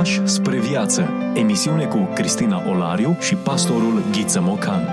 Pași spre viață. Emisiune cu Cristina Olariu și pastorul Ghiță Mocan.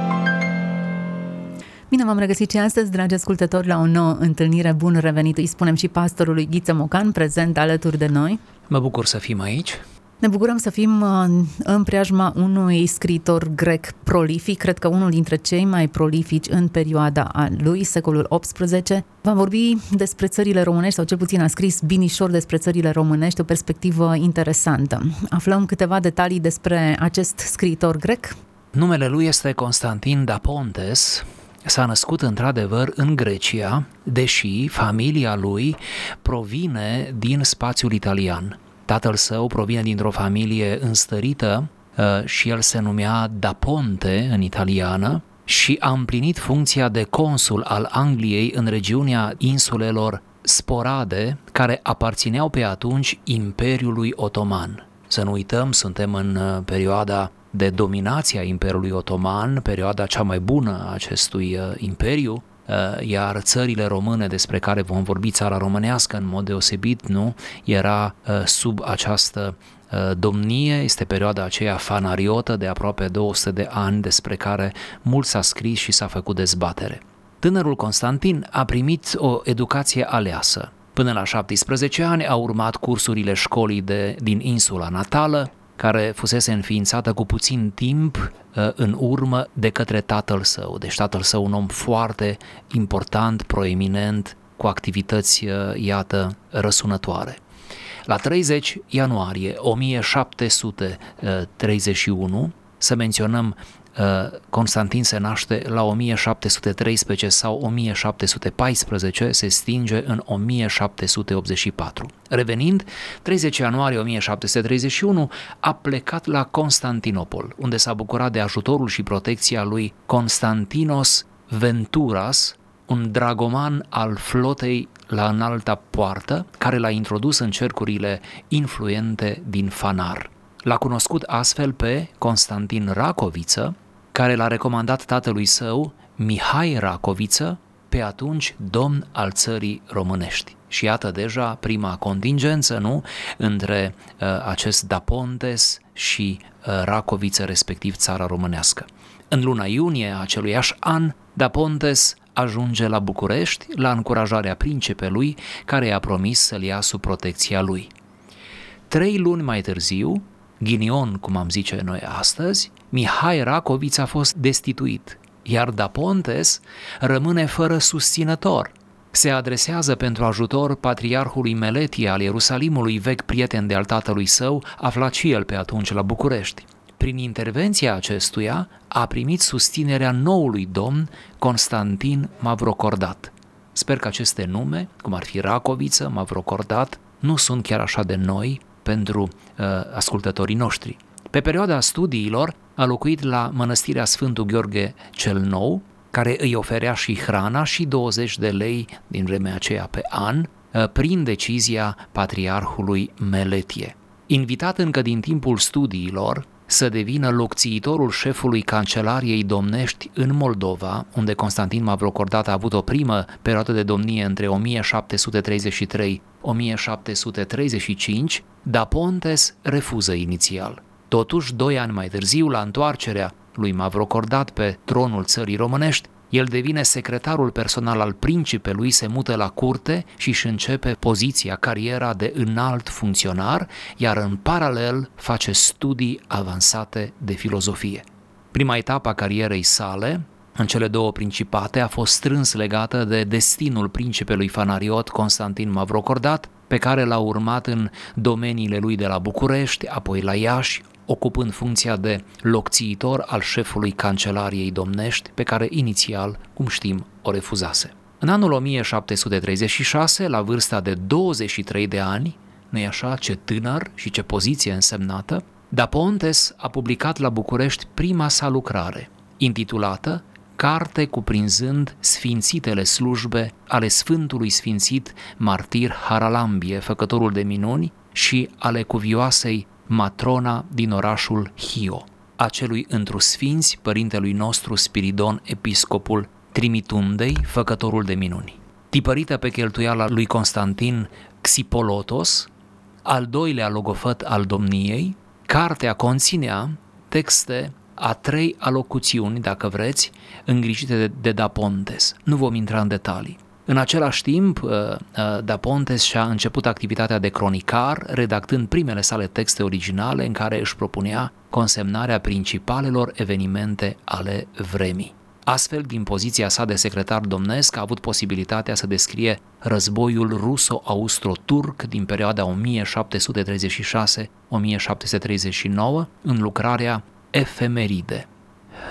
Bine v-am regăsit și astăzi, dragi ascultători, la o nouă întâlnire. Bun revenit, îi spunem și pastorului Ghiță Mocan, prezent alături de noi. Mă bucur să fim aici. Ne bucurăm să fim uh, în preajma unui scriitor grec prolific, cred că unul dintre cei mai prolifici în perioada lui, secolul XVIII. Va vorbi despre țările românești, sau cel puțin a scris binișor despre țările românești, o perspectivă interesantă. Aflăm câteva detalii despre acest scriitor grec. Numele lui este Constantin da Pontes, s-a născut într-adevăr în Grecia, deși familia lui provine din spațiul italian. Tatăl său provine dintr-o familie înstărită uh, și el se numea Da Ponte în italiană și a împlinit funcția de consul al Angliei în regiunea insulelor Sporade, care aparțineau pe atunci Imperiului Otoman. Să nu uităm, suntem în uh, perioada de dominație a Imperiului Otoman, perioada cea mai bună a acestui uh, imperiu, Uh, iar țările române despre care vom vorbi, țara românească în mod deosebit, nu, era uh, sub această uh, domnie, este perioada aceea fanariotă de aproape 200 de ani despre care mult s-a scris și s-a făcut dezbatere. Tânărul Constantin a primit o educație aleasă. Până la 17 ani a urmat cursurile școlii de, din insula natală, care fusese înființată cu puțin timp uh, în urmă de către tatăl său. Deci tatăl său un om foarte important, proeminent, cu activități, uh, iată, răsunătoare. La 30 ianuarie 1731, să menționăm Uh, Constantin se naște la 1713 sau 1714, se stinge în 1784. Revenind, 30 ianuarie 1731 a plecat la Constantinopol, unde s-a bucurat de ajutorul și protecția lui Constantinos Venturas, un dragoman al flotei la înalta poartă, care l-a introdus în cercurile influente din Fanar. L-a cunoscut astfel pe Constantin Racoviță, care l-a recomandat tatălui său, Mihai Racoviță, pe atunci domn al țării românești. Și iată deja prima contingență, nu, între uh, acest Dapontes și uh, Racoviță, respectiv țara românească. În luna iunie a aceluiași an, Dapontes ajunge la București la încurajarea principelui care i-a promis să-l ia sub protecția lui. Trei luni mai târziu, ghinion, cum am zice noi astăzi, Mihai Racoviț a fost destituit, iar Da Pontes rămâne fără susținător. Se adresează pentru ajutor patriarhului Meletie al Ierusalimului, vechi prieten de al tatălui său, aflat și el pe atunci la București. Prin intervenția acestuia a primit susținerea noului domn Constantin Mavrocordat. Sper că aceste nume, cum ar fi Racoviță, Mavrocordat, nu sunt chiar așa de noi pentru uh, ascultătorii noștri. Pe perioada studiilor a locuit la mănăstirea Sfântul Gheorghe cel Nou, care îi oferea și hrana și 20 de lei din vremea aceea pe an, uh, prin decizia patriarhului Meletie. Invitat încă din timpul studiilor să devină locțiitorul șefului Cancelariei Domnești în Moldova, unde Constantin Mavrocordat a avut o primă perioadă de domnie între 1733-1735, Da Pontes refuză inițial. Totuși, doi ani mai târziu, la întoarcerea lui Mavrocordat pe tronul țării românești, el devine secretarul personal al principelui, se mută la curte și își începe poziția, cariera de înalt funcționar, iar în paralel face studii avansate de filozofie. Prima etapă a carierei sale, în cele două principate, a fost strâns legată de destinul principelui fanariot Constantin Mavrocordat, pe care l-a urmat în domeniile lui de la București, apoi la Iași, ocupând funcția de locțiitor al șefului cancelariei domnești, pe care inițial, cum știm, o refuzase. În anul 1736, la vârsta de 23 de ani, nu-i așa, ce tânăr și ce poziție însemnată, Da Pontes a publicat la București prima sa lucrare, intitulată Carte cuprinzând sfințitele slujbe ale Sfântului Sfințit Martir Haralambie, făcătorul de minuni, și ale cuvioasei matrona din orașul Hio, acelui întru sfinți părintelui nostru Spiridon, episcopul Trimitundei, făcătorul de minuni. Tipărită pe cheltuiala lui Constantin Xipolotos, al doilea logofăt al domniei. Cartea conținea texte a trei alocuțiuni, dacă vreți, îngrijite de, de Da Pontes. Nu vom intra în detalii. În același timp, uh, uh, Da Pontes și-a început activitatea de cronicar, redactând primele sale texte originale în care își propunea consemnarea principalelor evenimente ale vremii. Astfel, din poziția sa de secretar domnesc, a avut posibilitatea să descrie războiul ruso-austro-turc din perioada 1736-1739 în lucrarea Efemeride,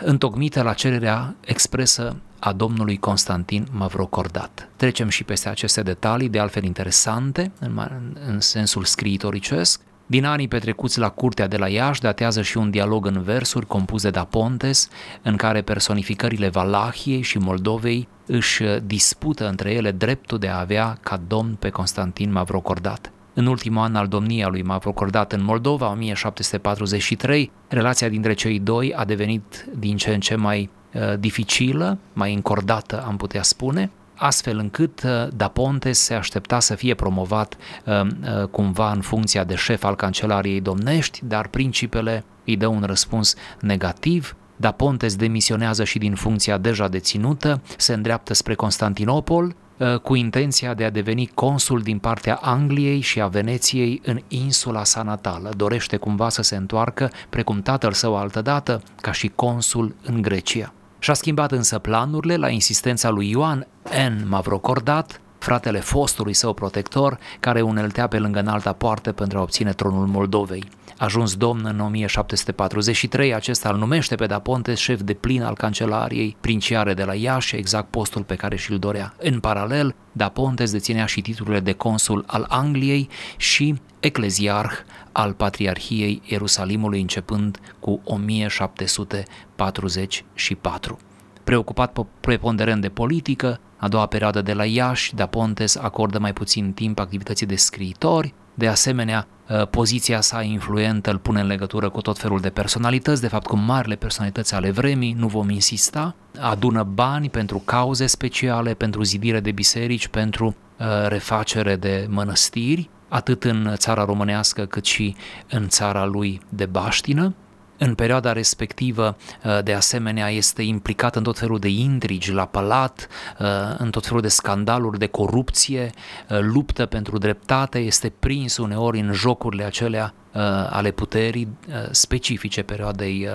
întocmită la cererea expresă a domnului Constantin Mavrocordat. Trecem și peste aceste detalii, de altfel interesante, în, în sensul scriitoricesc. Din anii petrecuți la curtea de la Iași datează și un dialog în versuri compus de Dapontes, în care personificările Valahiei și Moldovei își dispută între ele dreptul de a avea ca domn pe Constantin Mavrocordat. În ultimul an al domniei lui Mavrocordat în Moldova, 1743, relația dintre cei doi a devenit din ce în ce mai Uh, dificilă, mai încordată am putea spune, astfel încât uh, Da Ponte se aștepta să fie promovat uh, cumva în funcția de șef al cancelariei domnești, dar principele îi dă un răspuns negativ, Da Pontes demisionează și din funcția deja deținută, se îndreaptă spre Constantinopol, cu intenția de a deveni consul din partea Angliei și a Veneției în insula sa natală. Dorește cumva să se întoarcă, precum tatăl său altădată, ca și consul în Grecia. Și-a schimbat însă planurile la insistența lui Ioan N. Mavrocordat, fratele fostului său protector, care uneltea pe lângă înalta poartă pentru a obține tronul Moldovei. Ajuns domn în 1743, acesta îl numește pe Da Pontes șef de plin al cancelariei princiare de la Iași, exact postul pe care și-l dorea. În paralel, Da Pontes deținea și titlurile de consul al Angliei și ecleziarh al Patriarhiei Ierusalimului începând cu 1744. Preocupat preponderent de politică, a doua perioadă de la Iași, Da Pontes acordă mai puțin timp activității de scriitori, de asemenea, ă, poziția sa influentă îl pune în legătură cu tot felul de personalități, de fapt cu marile personalități ale vremii, nu vom insista, adună bani pentru cauze speciale, pentru zidire de biserici, pentru ă, refacere de mănăstiri, atât în țara românească cât și în țara lui de baștină. În perioada respectivă, uh, de asemenea, este implicat în tot felul de intrigi la palat, uh, în tot felul de scandaluri de corupție, uh, luptă pentru dreptate, este prins uneori în jocurile acelea ale puterii specifice perioadei,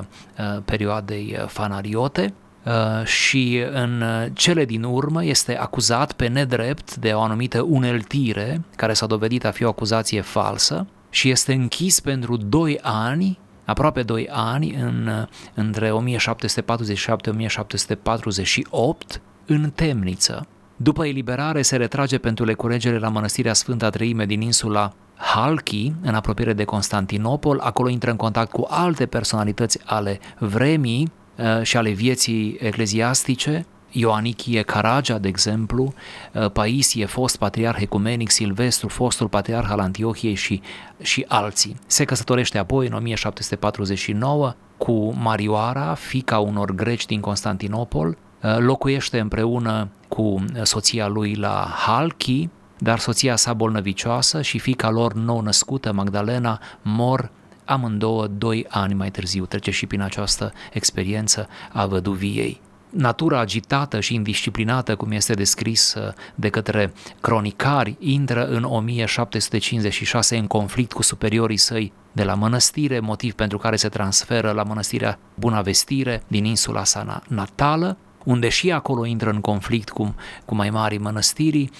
perioadei fanariote. Uh, și în uh, cele din urmă este acuzat pe nedrept de o anumită uneltire, care s-a dovedit a fi o acuzație falsă, și este închis pentru 2 ani, aproape 2 ani, în, uh, între 1747-1748, în temniță. După eliberare se retrage pentru lecuregere la Mănăstirea Sfânta Treime din insula Halki, în apropiere de Constantinopol, acolo intră în contact cu alte personalități ale vremii, Uh, și ale vieții ecleziastice, Ioanichie Caragea, de exemplu, uh, Paisie, fost patriarh ecumenic, Silvestru, fostul patriarh al Antiohiei și, și alții. Se căsătorește apoi în 1749 cu Marioara, fica unor greci din Constantinopol, uh, locuiește împreună cu soția lui la Halki, dar soția sa bolnăvicioasă și fica lor nou născută, Magdalena, mor amândouă doi ani mai târziu trece și prin această experiență a văduviei. Natura agitată și indisciplinată, cum este descris uh, de către cronicari, intră în 1756 în conflict cu superiorii săi de la mănăstire, motiv pentru care se transferă la mănăstirea Bunavestire din insula sa natală, unde și acolo intră în conflict cu, cu mai mari mănăstirii,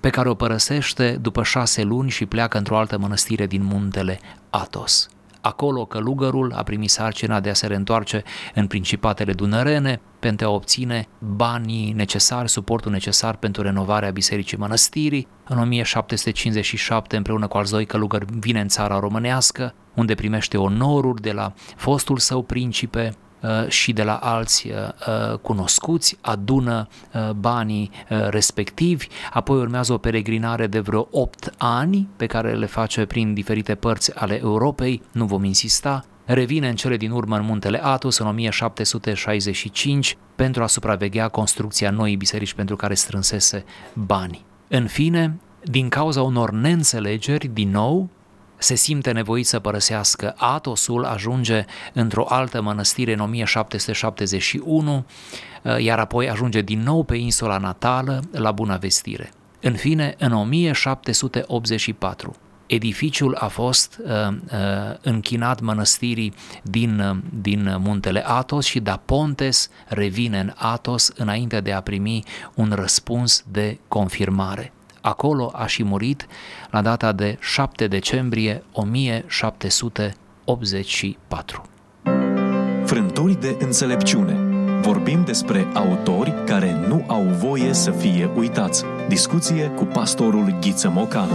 pe care o părăsește după șase luni și pleacă într-o altă mănăstire din muntele Atos. Acolo călugărul a primit sarcina de a se reîntoarce în principatele dunărene pentru a obține banii necesari, suportul necesar pentru renovarea bisericii mănăstirii. În 1757, împreună cu alți doi călugări, vine în țara românească, unde primește onoruri de la fostul său principe, Uh, și de la alți uh, uh, cunoscuți, adună banii respectivi, apoi urmează o peregrinare de vreo 8 ani pe care le face prin diferite părți ale Europei, nu vom insista, revine în cele din urmă în muntele Atos în 1765 pentru a supraveghea construcția noii biserici pentru care strânsese bani. În fine, din cauza unor neînțelegeri, din nou, se simte nevoit să părăsească Atosul, ajunge într-o altă mănăstire în 1771, iar apoi ajunge din nou pe insula natală, la Bună Vestire. În fine, în 1784, edificiul a fost uh, uh, închinat mănăstirii din, uh, din muntele Atos și Da Pontes revine în Atos înainte de a primi un răspuns de confirmare. Acolo a și murit la data de 7 decembrie 1784. Frântori de înțelepciune. Vorbim despre autori care nu au voie să fie uitați. Discuție cu pastorul Ghiță Mocanu.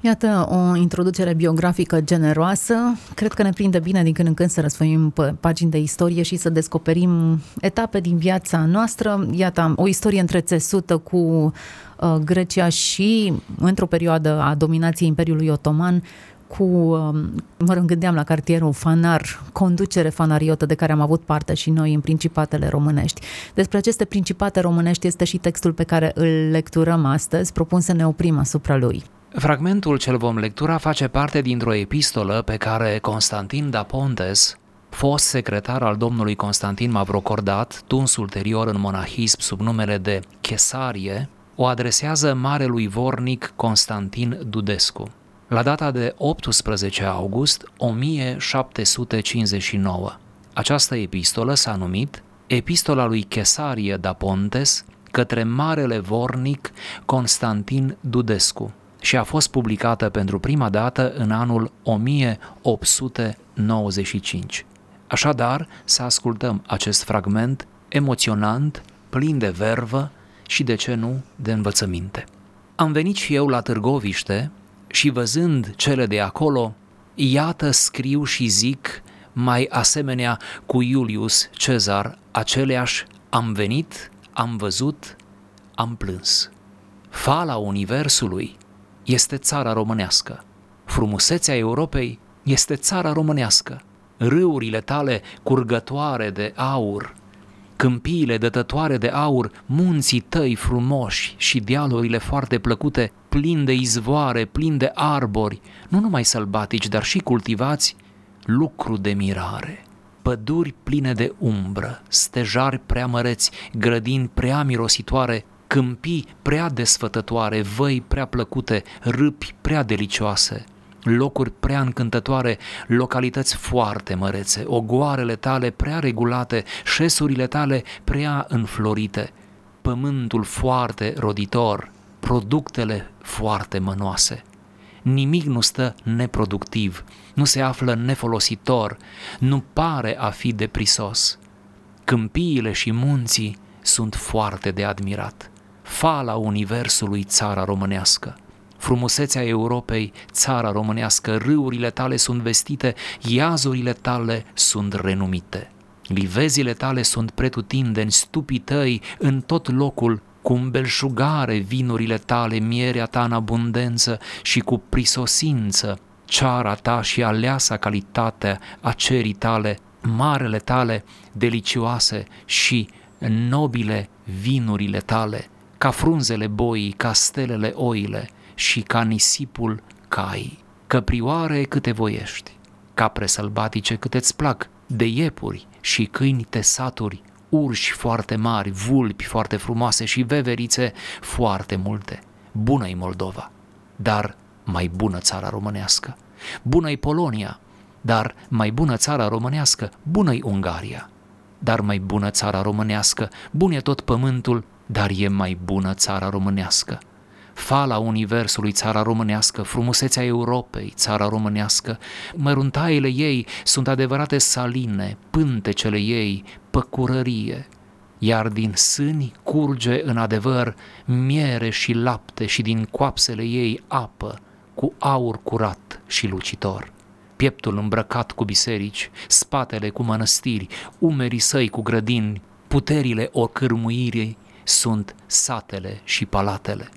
Iată o introducere biografică generoasă. Cred că ne prinde bine din când în când să răsfoim pe pagini de istorie și să descoperim etape din viața noastră. Iată, o istorie întrețesută cu uh, Grecia și într-o perioadă a dominației Imperiului Otoman cu, um, mă rog, gândeam la cartierul Fanar, conducere fanariotă de care am avut parte și noi în Principatele Românești. Despre aceste Principate Românești este și textul pe care îl lecturăm astăzi, propun să ne oprim asupra lui. Fragmentul cel vom lectura face parte dintr-o epistolă pe care Constantin da Pontes, fost secretar al domnului Constantin Mavrocordat, tuns ulterior în monahism sub numele de Chesarie, o adresează marelui vornic Constantin Dudescu. La data de 18 august 1759. Această epistolă s-a numit Epistola lui Chesarie da Pontes către marele vornic Constantin Dudescu și a fost publicată pentru prima dată în anul 1895. Așadar, să ascultăm acest fragment emoționant, plin de vervă și, de ce nu, de învățăminte. Am venit și eu la Târgoviște și văzând cele de acolo, iată scriu și zic mai asemenea cu Iulius Cezar, aceleași am venit, am văzut, am plâns. Fala Universului este țara românească. Frumusețea Europei este țara românească. Râurile tale curgătoare de aur, câmpiile dătătoare de aur, munții tăi frumoși și dealurile foarte plăcute, plini de izvoare, plini de arbori, nu numai sălbatici, dar și cultivați, lucru de mirare. Păduri pline de umbră, stejari prea măreți, grădini prea mirositoare, câmpii prea desfătătoare, văi prea plăcute, râpi prea delicioase, locuri prea încântătoare, localități foarte mărețe, ogoarele tale prea regulate, șesurile tale prea înflorite, pământul foarte roditor, productele foarte mănoase. Nimic nu stă neproductiv, nu se află nefolositor, nu pare a fi deprisos. Câmpiile și munții sunt foarte de admirat fala universului țara românească. Frumusețea Europei, țara românească, râurile tale sunt vestite, iazurile tale sunt renumite. Livezile tale sunt pretutindeni, stupii tăi în tot locul, cu belșugare vinurile tale, mierea ta în abundență și cu prisosință, ceara ta și aleasa calitatea a cerii tale, marele tale, delicioase și nobile vinurile tale, ca frunzele boii, ca stelele oile și ca nisipul cai. Căprioare câte voiești, capre sălbatice câte-ți plac, de iepuri și câini tesaturi, urși foarte mari, vulpi foarte frumoase și veverițe foarte multe. Bună-i Moldova, dar mai bună țara românească. Bună-i Polonia, dar mai bună țara românească, bună-i Ungaria. Dar mai bună țara românească, bun e tot pământul dar e mai bună țara românească. Fala Universului, țara românească, frumusețea Europei, țara românească, măruntaiele ei sunt adevărate saline, pântecele ei, păcurărie, iar din sâni curge în adevăr miere și lapte și din coapsele ei apă, cu aur curat și lucitor. Pieptul îmbrăcat cu biserici, spatele cu mănăstiri, umerii săi cu grădini, puterile ocârmuirii sunt satele și palatele.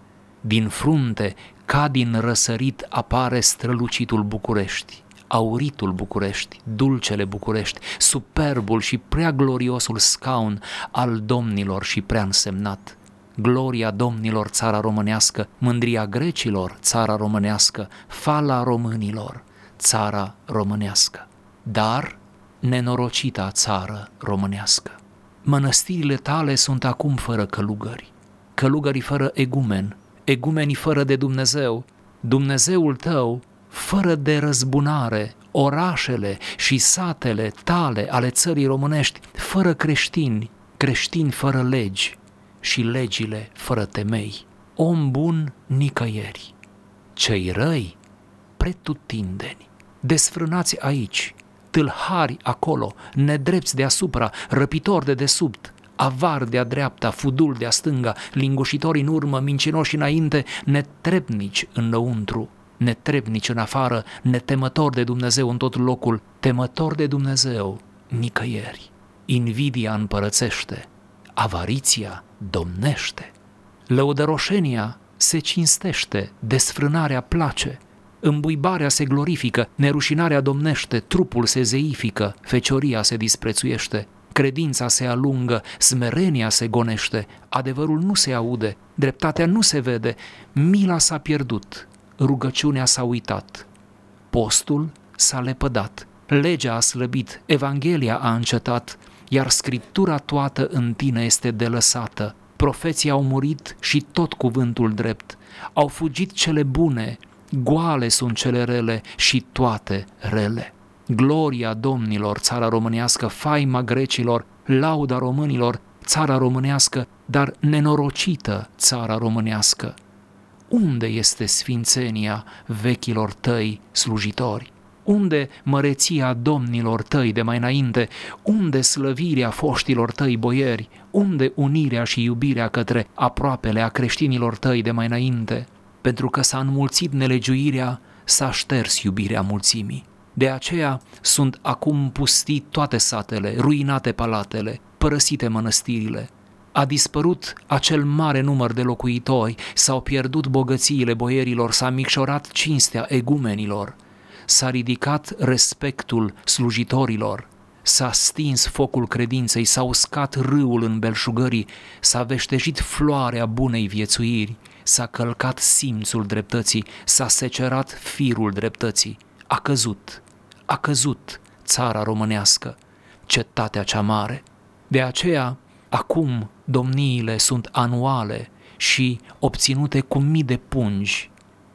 Din frunte, ca din răsărit, apare strălucitul București, auritul București, dulcele București, superbul și prea gloriosul scaun al domnilor și prea însemnat. gloria domnilor țara românească, mândria grecilor țara românească, fala românilor țara românească. Dar nenorocita țară românească. Mănăstirile tale sunt acum fără călugări, călugării fără egumen, egumenii fără de Dumnezeu, Dumnezeul tău fără de răzbunare, orașele și satele tale ale țării românești, fără creștini, creștini fără legi și legile fără temei. Om bun nicăieri, cei răi pretutindeni, desfrânați aici, tâlhari acolo, nedrepți deasupra, răpitori de desubt, avar de-a dreapta, fudul de-a stânga, lingușitori în urmă, mincinoși înainte, netrebnici înăuntru, netrebnici în afară, netemător de Dumnezeu în tot locul, temător de Dumnezeu nicăieri. Invidia împărățește, avariția domnește, lăudăroșenia se cinstește, desfrânarea place, îmbuibarea se glorifică, nerușinarea domnește, trupul se zeifică, fecioria se disprețuiește, credința se alungă, smerenia se gonește, adevărul nu se aude, dreptatea nu se vede, mila s-a pierdut, rugăciunea s-a uitat, postul s-a lepădat, legea a slăbit, Evanghelia a încetat, iar Scriptura toată în tine este delăsată. Profeții au murit și tot cuvântul drept. Au fugit cele bune, goale sunt cele rele și toate rele. Gloria domnilor, țara românească, faima grecilor, lauda românilor, țara românească, dar nenorocită țara românească unde este sfințenia vechilor tăi slujitori? Unde măreția domnilor tăi de mai înainte? Unde slăvirea foștilor tăi boieri? Unde unirea și iubirea către aproapele a creștinilor tăi de mai înainte? Pentru că s-a înmulțit nelegiuirea, s-a șters iubirea mulțimii. De aceea sunt acum pustii toate satele, ruinate palatele, părăsite mănăstirile, a dispărut acel mare număr de locuitori, s-au pierdut bogățiile boierilor, s-a micșorat cinstea egumenilor, s-a ridicat respectul slujitorilor, s-a stins focul credinței, s-a uscat râul în belșugării, s-a veștejit floarea bunei viețuiri, s-a călcat simțul dreptății, s-a secerat firul dreptății, a căzut, a căzut țara românească, cetatea cea mare. De aceea, acum domniile sunt anuale și obținute cu mii de pungi.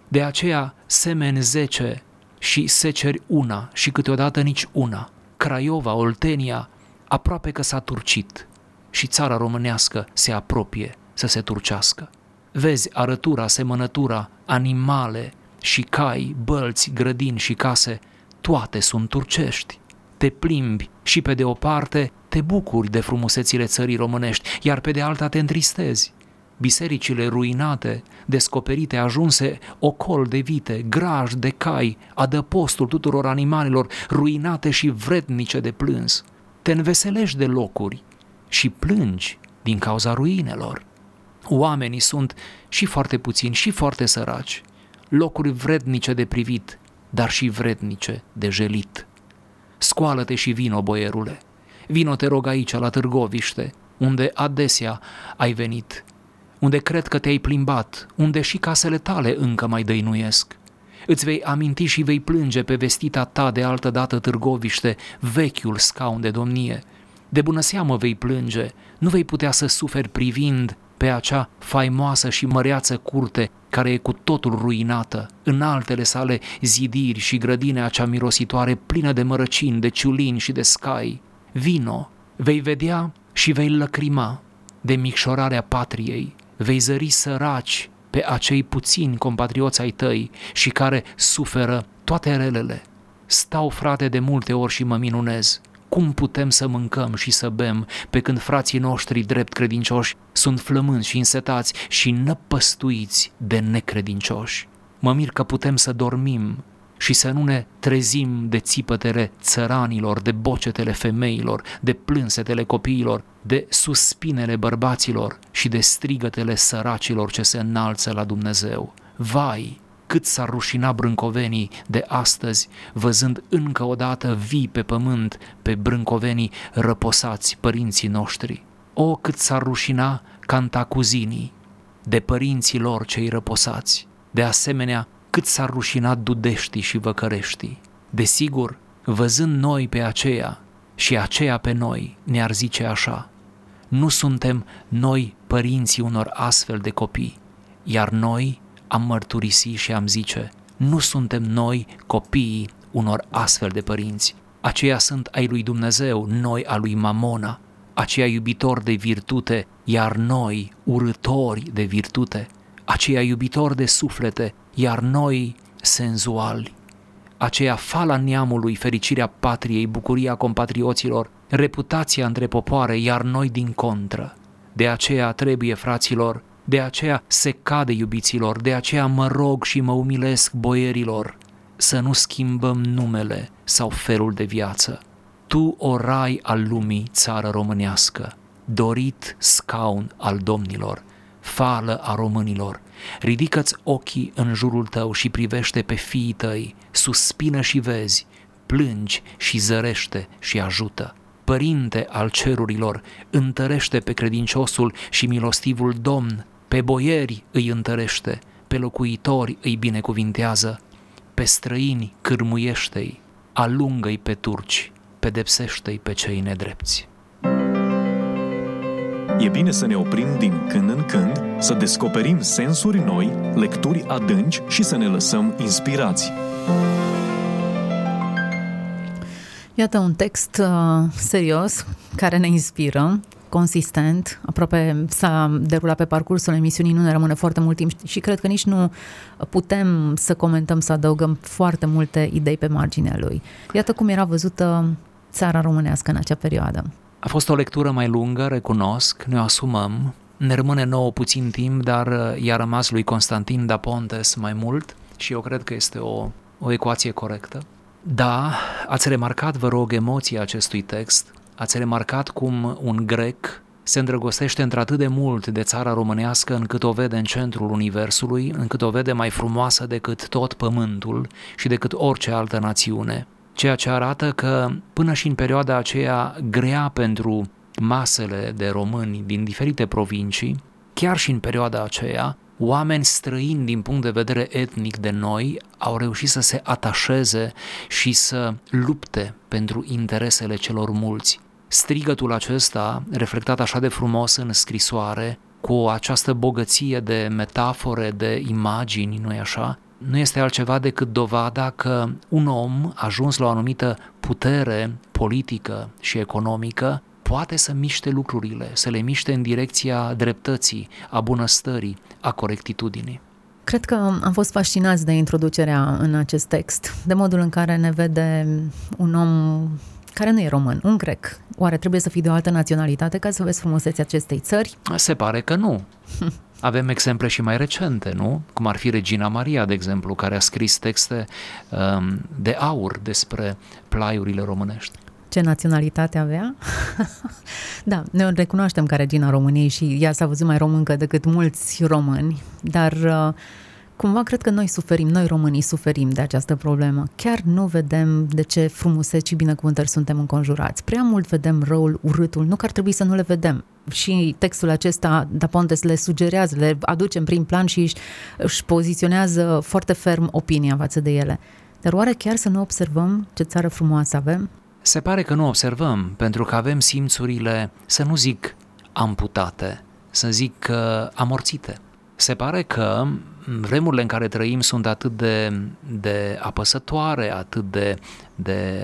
De aceea semeni zece și seceri una și câteodată nici una. Craiova, Oltenia, aproape că s-a turcit și țara românească se apropie să se turcească. Vezi arătura, semănătura, animale și cai, bălți, grădini și case, toate sunt turcești te plimbi și pe de o parte te bucuri de frumusețile țării românești, iar pe de alta te întristezi. Bisericile ruinate, descoperite, ajunse ocol de vite, graj de cai, adăpostul tuturor animalelor, ruinate și vrednice de plâns. Te înveselești de locuri și plângi din cauza ruinelor. Oamenii sunt și foarte puțini și foarte săraci, locuri vrednice de privit, dar și vrednice de jelit. Scoală-te și vino, boierule. Vino, te rog, aici, la Târgoviște, unde adesea ai venit, unde cred că te-ai plimbat, unde și casele tale încă mai dăinuiesc. Îți vei aminti și vei plânge pe vestita ta de altă dată Târgoviște, vechiul scaun de domnie. De bună seamă vei plânge, nu vei putea să suferi privind pe acea faimoasă și măreață curte care e cu totul ruinată, în altele sale zidiri și grădine acea mirositoare plină de mărăcini, de ciulini și de scai. Vino, vei vedea și vei lăcrima de micșorarea patriei, vei zări săraci pe acei puțini compatrioți ai tăi și care suferă toate relele. Stau, frate, de multe ori și mă minunez cum putem să mâncăm și să bem pe când frații noștri drept credincioși sunt flămânzi și însetați și năpăstuiți de necredincioși? Mă mir că putem să dormim și să nu ne trezim de țipătele țăranilor, de bocetele femeilor, de plânsetele copiilor, de suspinele bărbaților și de strigătele săracilor ce se înalță la Dumnezeu. Vai, cât s-ar rușina brâncovenii de astăzi, văzând încă o dată vii pe pământ pe brâncovenii răposați părinții noștri. O, cât s-ar rușina cantacuzinii, de părinții lor cei răposați. De asemenea, cât s-ar rușinat dudeștii și văcăreștii. Desigur, văzând noi pe aceea și aceea pe noi, ne-ar zice așa, nu suntem noi părinții unor astfel de copii, iar noi am mărturisi și am zice, nu suntem noi copiii unor astfel de părinți. Aceia sunt ai lui Dumnezeu, noi a lui Mamona, aceia iubitori de virtute, iar noi urători de virtute, aceia iubitori de suflete, iar noi senzuali, aceea fala neamului, fericirea patriei, bucuria compatrioților, reputația între popoare, iar noi din contră. De aceea trebuie, fraților, de aceea se cade iubiților, de aceea mă rog și mă umilesc boierilor, să nu schimbăm numele sau felul de viață. Tu, o rai al lumii, țară românească, dorit scaun al domnilor, fală a românilor, ridică-ți ochii în jurul tău și privește pe fiii tăi, suspină și vezi, plângi și zărește și ajută. Părinte al cerurilor, întărește pe credinciosul și milostivul Domn, pe boieri îi întărește, pe locuitori îi binecuvintează, pe străini cârmuiește-i, alungă-i pe turci, pedepsește-i pe cei nedrepți. E bine să ne oprim din când în când, să descoperim sensuri noi, lecturi adânci și să ne lăsăm inspirați. Iată un text uh, serios care ne inspiră, consistent, aproape s-a derulat pe parcursul emisiunii, nu ne rămâne foarte mult timp și cred că nici nu putem să comentăm, să adăugăm foarte multe idei pe marginea lui. Iată cum era văzută țara românească în acea perioadă. A fost o lectură mai lungă, recunosc, ne o asumăm, ne rămâne nouă puțin timp, dar uh, i-a rămas lui Constantin da Pontes mai mult și eu cred că este o, o ecuație corectă. Da, ați remarcat, vă rog, emoția acestui text, ați remarcat cum un grec se îndrăgostește într-atât de mult de țara românească încât o vede în centrul universului, încât o vede mai frumoasă decât tot pământul și decât orice altă națiune ceea ce arată că până și în perioada aceea grea pentru masele de români din diferite provincii, chiar și în perioada aceea, oameni străini din punct de vedere etnic de noi au reușit să se atașeze și să lupte pentru interesele celor mulți. Strigătul acesta, reflectat așa de frumos în scrisoare, cu această bogăție de metafore, de imagini, nu-i așa, nu este altceva decât dovada că un om ajuns la o anumită putere politică și economică poate să miște lucrurile, să le miște în direcția dreptății, a bunăstării, a corectitudinii. Cred că am fost fascinați de introducerea în acest text, de modul în care ne vede un om care nu e român, un grec. Oare trebuie să fii de o altă naționalitate ca să vezi frumusețea acestei țări? Se pare că nu. Avem exemple și mai recente, nu? Cum ar fi Regina Maria, de exemplu, care a scris texte um, de aur despre plaiurile românești. Ce naționalitate avea? da, ne recunoaștem ca regina României și ea s-a văzut mai româncă decât mulți români, dar uh, Cumva cred că noi suferim, noi românii suferim de această problemă. Chiar nu vedem de ce frumuseți și binecuvântări suntem înconjurați. Prea mult vedem răul, urâtul, nu că ar trebui să nu le vedem. Și textul acesta, Da Pontes le sugerează, le aduce în prim plan și își, își poziționează foarte ferm opinia față de ele. Dar oare chiar să nu observăm ce țară frumoasă avem? Se pare că nu observăm, pentru că avem simțurile, să nu zic amputate, să zic uh, amorțite. Se pare că vremurile în care trăim sunt atât de, de apăsătoare, atât de, de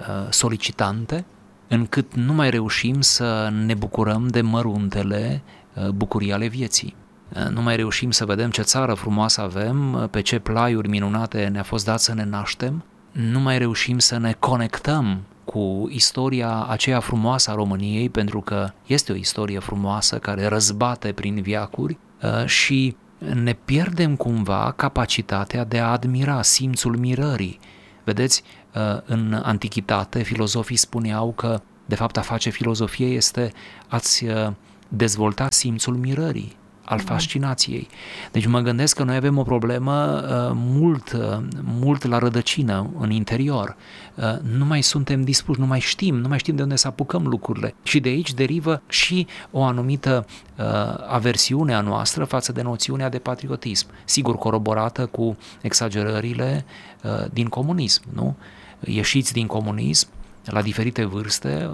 uh, solicitante, încât nu mai reușim să ne bucurăm de măruntele uh, bucurii ale vieții. Uh, nu mai reușim să vedem ce țară frumoasă avem, uh, pe ce plaiuri minunate ne-a fost dat să ne naștem, nu mai reușim să ne conectăm cu istoria aceea frumoasă a României, pentru că este o istorie frumoasă care răzbate prin viacuri uh, și ne pierdem cumva capacitatea de a admira simțul mirării. Vedeți, uh, în antichitate filozofii spuneau că de fapt a face filozofie este a-ți uh, dezvolta simțul mirării, al fascinației. Deci mă gândesc că noi avem o problemă uh, mult, uh, mult la rădăcină în interior. Uh, nu mai suntem dispuși, nu mai știm, nu mai știm de unde să apucăm lucrurile. Și de aici derivă și o anumită uh, aversiune a noastră față de noțiunea de patriotism. Sigur, coroborată cu exagerările uh, din comunism, nu? Ieșiți din comunism, la diferite vârste,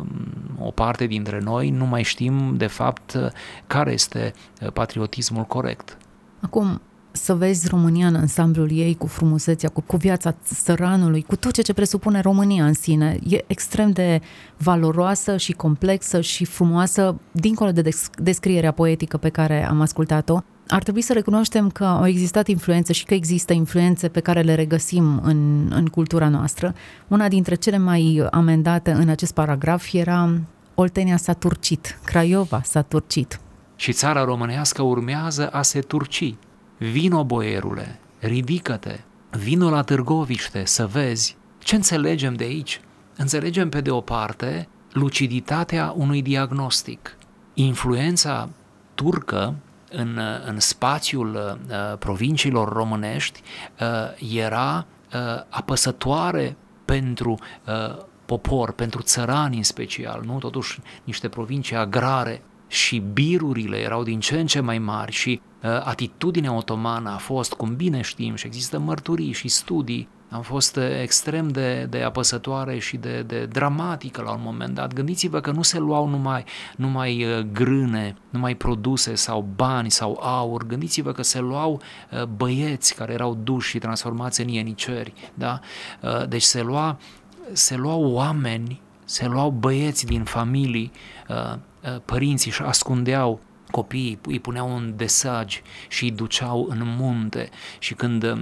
o parte dintre noi nu mai știm de fapt care este patriotismul corect. Acum, să vezi România în ansamblul ei, cu frumusețea, cu, cu viața săranului, cu tot ce presupune România în sine, e extrem de valoroasă și complexă și frumoasă, dincolo de descrierea poetică pe care am ascultat-o ar trebui să recunoaștem că au existat influențe și că există influențe pe care le regăsim în, în cultura noastră. Una dintre cele mai amendate în acest paragraf era Oltenia s-a turcit, Craiova s-a turcit. Și țara românească urmează a se turci. Vino, boierule, ridică-te, vino la Târgoviște să vezi ce înțelegem de aici. Înțelegem pe de o parte luciditatea unui diagnostic. Influența turcă în, în spațiul uh, provinciilor românești uh, era uh, apăsătoare pentru uh, popor, pentru țărani în special, nu? Totuși niște provincii agrare și birurile erau din ce în ce mai mari și uh, atitudinea otomană a fost, cum bine știm, și există mărturii și studii am fost eh, extrem de, de apăsătoare și de, de dramatică la un moment dat. Gândiți-vă că nu se luau numai, numai eh, grâne, numai produse sau bani sau aur, gândiți-vă că se luau eh, băieți care erau duși și transformați în ieniceri, da? Deci se, lua, se luau oameni, se luau băieți din familii, părinții și ascundeau copiii îi puneau un desaj și îi duceau în munte și când, uh,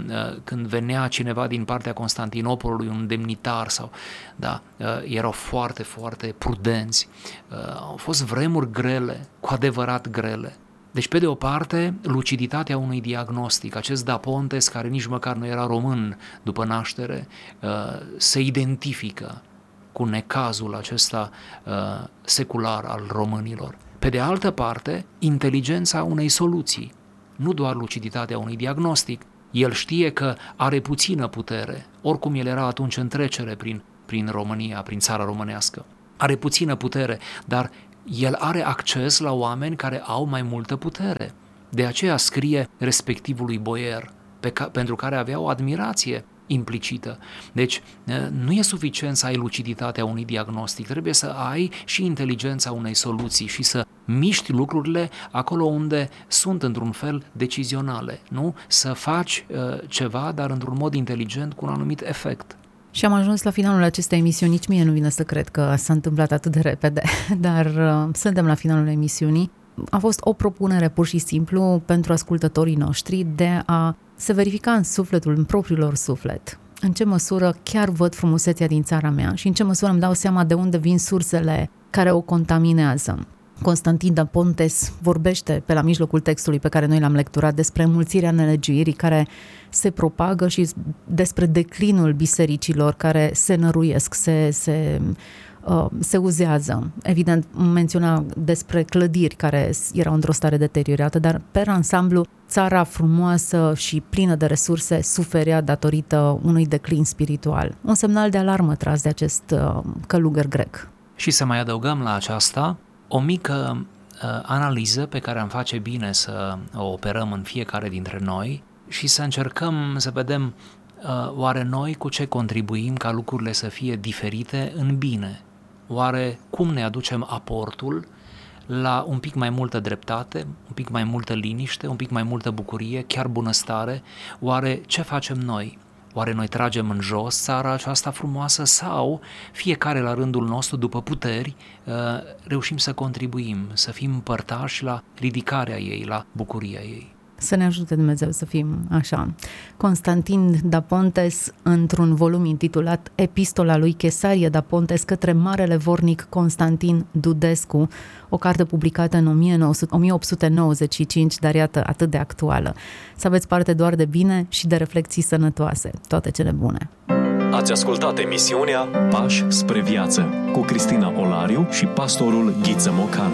când venea cineva din partea Constantinopolului, un demnitar sau, da, uh, erau foarte, foarte prudenți. Uh, au fost vremuri grele, cu adevărat grele. Deci, pe de o parte, luciditatea unui diagnostic, acest Da Pontes, care nici măcar nu era român după naștere, se identifică cu necazul acesta secular al românilor. Pe de altă parte, inteligența unei soluții, nu doar luciditatea unui diagnostic. El știe că are puțină putere, oricum el era atunci în trecere prin, prin România, prin țara românească. Are puțină putere, dar el are acces la oameni care au mai multă putere. De aceea scrie respectivului boier, pe ca, pentru care avea o admirație implicită. Deci nu e suficient să ai luciditatea unui diagnostic, trebuie să ai și inteligența unei soluții și să miști lucrurile acolo unde sunt într-un fel decizionale, nu? Să faci uh, ceva, dar într-un mod inteligent cu un anumit efect. Și am ajuns la finalul acestei emisiuni. Nici mie nu vine să cred că s-a întâmplat atât de repede, dar uh, suntem la finalul emisiunii. A fost o propunere pur și simplu pentru ascultătorii noștri de a se verifica în sufletul, în propriul lor suflet, în ce măsură chiar văd frumusețea din țara mea și în ce măsură îmi dau seama de unde vin sursele care o contaminează. Constantin da Pontes vorbește pe la mijlocul textului pe care noi l-am lecturat despre mulțirea nelegiuirii care se propagă și despre declinul bisericilor care se năruiesc, se, se, uh, se uzează. Evident, menționa despre clădiri care erau într-o stare deteriorată, dar pe ansamblu țara frumoasă și plină de resurse suferea datorită unui declin spiritual. Un semnal de alarmă tras de acest uh, călugăr grec. Și să mai adăugăm la aceasta o mică uh, analiză pe care am face bine să o operăm în fiecare dintre noi și să încercăm să vedem uh, oare noi cu ce contribuim ca lucrurile să fie diferite în bine? Oare cum ne aducem aportul la un pic mai multă dreptate, un pic mai multă liniște, un pic mai multă bucurie, chiar bunăstare? Oare ce facem noi? Oare noi tragem în jos țara aceasta frumoasă sau fiecare la rândul nostru, după puteri, uh, reușim să contribuim, să fim părtași la ridicarea ei, la bucuria ei? Să ne ajute Dumnezeu să fim așa. Constantin da Pontes, într-un volum intitulat Epistola lui Chesarie da Pontes către Marele Vornic Constantin Dudescu, o carte publicată în 1895, dar iată atât de actuală. Să aveți parte doar de bine și de reflexii sănătoase. Toate cele bune! Ați ascultat emisiunea Pași spre viață cu Cristina Olariu și pastorul Ghiță Mocan.